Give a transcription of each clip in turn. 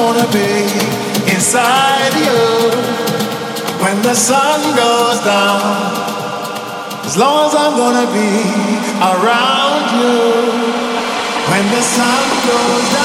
wanna be inside you when the sun goes down. As long as I'm gonna be around you when the sun goes down.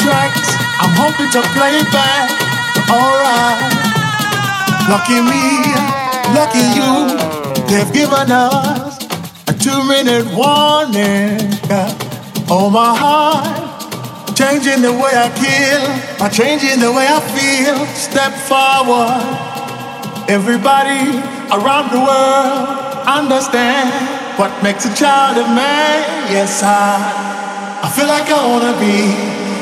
tracks I'm hoping to play it back. Alright. Lucky me, lucky you. They've given us a two minute warning. Oh, my heart. Changing the way I kill. By changing the way I feel. Step forward. Everybody around the world understand what makes a child a man. Yes, I. I feel like I wanna be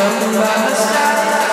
run by my side?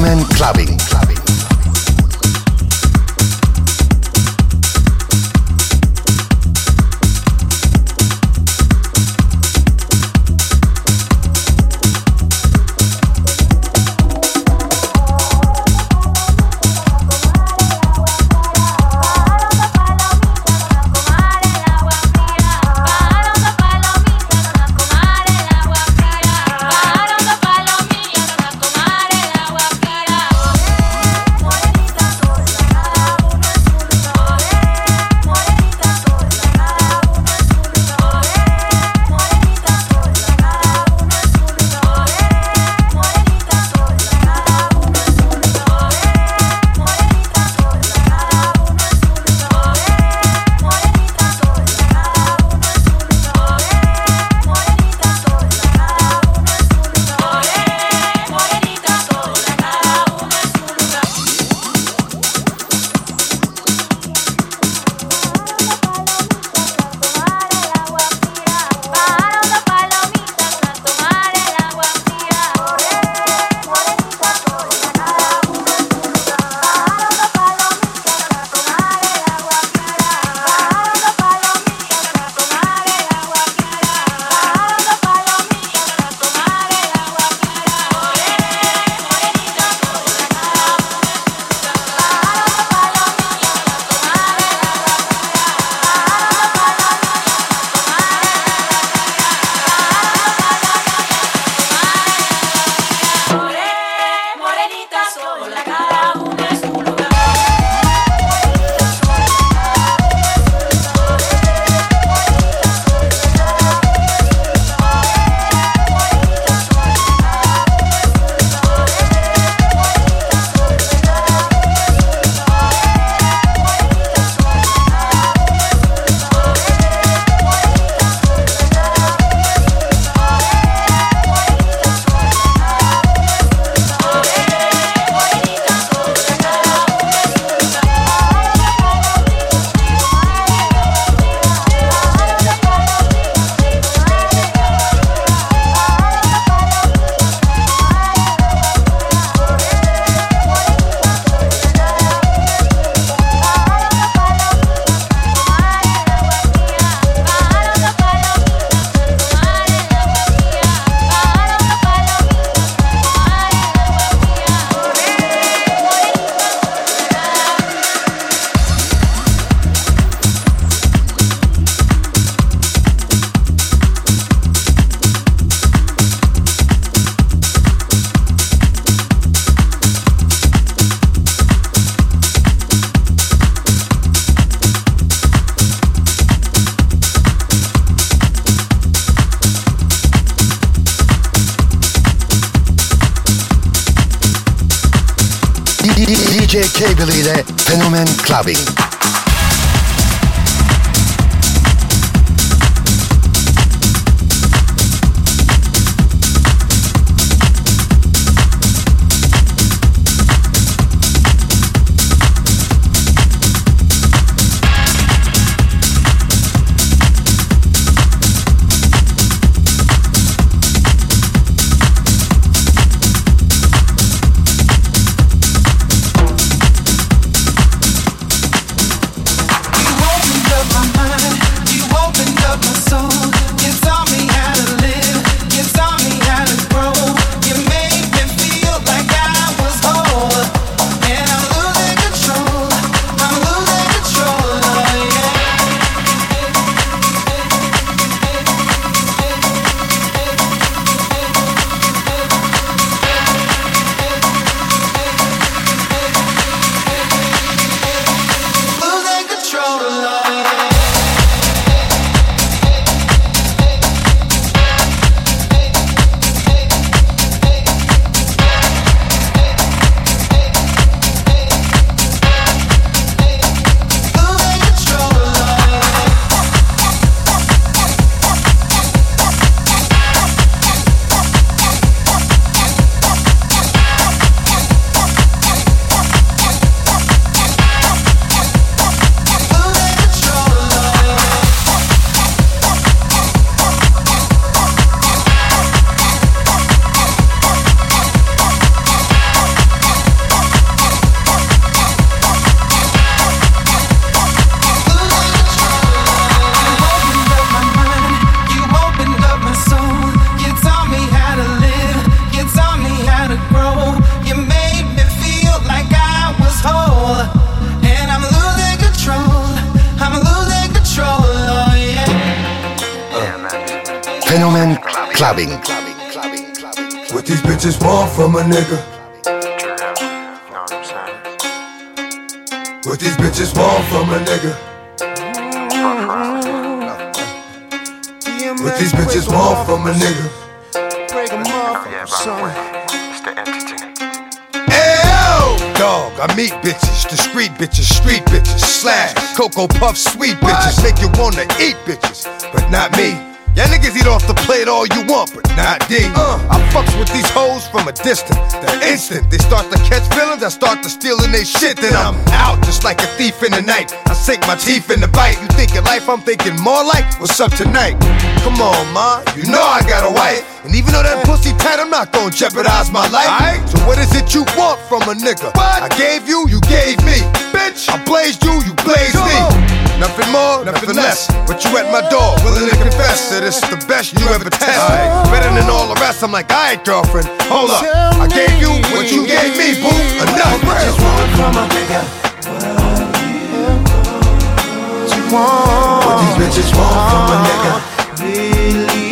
Fenomen Clubbing. saben. From a nigga? What these bitches want from a nigga? Break 'em off, son. Dog, I meet bitches, discreet bitches, street bitches, slash, Cocoa Puff, sweet bitches, make you wanna eat bitches, but not me. Y'all niggas eat off the plate all you want, but not D. Uh, I fucks with these hoes from a distance. The instant they start to catch feelings, I start to stealing they shit. Then I'm out just like a thief in the night. I sink my teeth in the bite. You thinking life, I'm thinking more like what's up tonight. Come on, ma, you know I got a wife. And even though that pussy tight, I'm not gonna jeopardize my life. So what is it you want from a nigga? I gave you, you gave me. Bitch, I blazed you, you blazed me. Nothing more, nothing less. But you at my door, willing to confess that it's the best you ever tested. Better than all the rest. I'm like, alright, girlfriend, hold up. I gave you what you gave me, boo. Enough. bro. Just want from a nigga. What these bitches want from a nigga? Really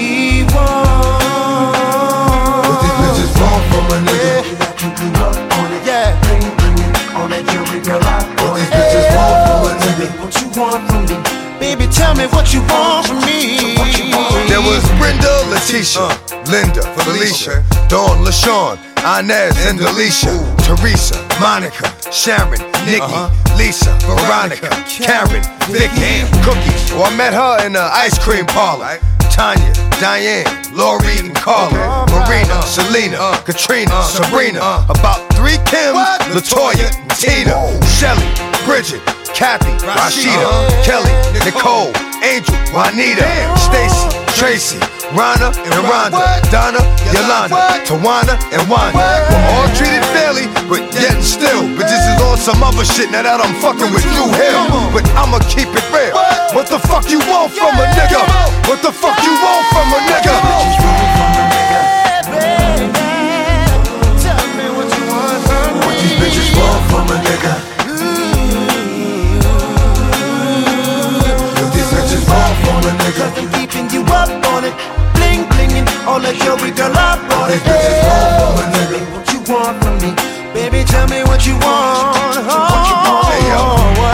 from a nigga? What you want from me? Baby, tell me what you want from me. There was Brenda, Letitia, Linda, Felicia, Dawn, LaShawn, Inez, and Alicia, Teresa, Monica, Sharon, Nikki, Lisa, Veronica, Karen, Vicky, Cookie. Well, I met her in the ice cream parlor. Tanya, Diane, Lori, and Carla, Marina, Selena, Katrina, Sabrina, about three Kim, Latoya, Tina, Shelly, Bridget, Kathy, Rashida, Kelly, Nicole, Angel, Juanita, Stacy, Tracy, Rana, and Rhonda, Donna, Yolanda, Tawana, and Wanda. We're all treated fairly, but yet and still, this is all some other shit now that I'm fucking with you here. But I'ma keep it real. What? The fuck you want from a nigga? What the fuck you want from a nigga? All that jewelry, girl, I brought it. What these bitches want from a nigga? What you want from me? Baby, tell me what you want. Oh, hey yo,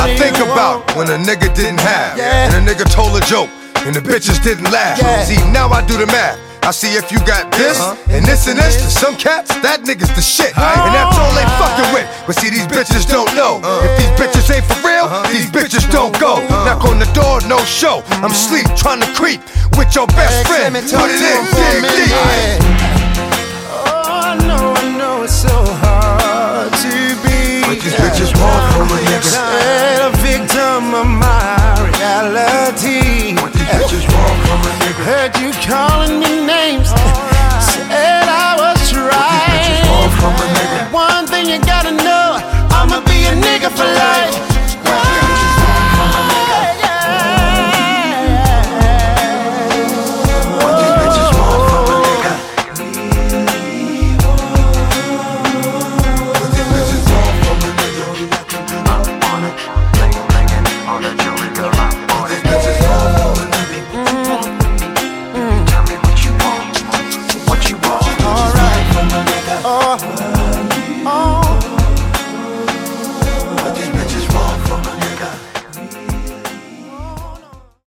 I think about when a nigga didn't have, Yeah. and a nigga told a joke, and the bitches didn't laugh. Yeah. See, now I do the math. I see if you got this uh-huh. and this and this. To some cats, that nigga's the shit. Uh-huh. And that's all they fucking with. But see, these bitches don't know. Uh-huh. If these bitches ain't for real, uh-huh. these bitches don't go. Uh-huh. Knock on the door, no show. I'm sleep, trying to creep with your best friend. Put it in, dig deep. Oh, I know, I know it's so hard to be. But these bitches want for real.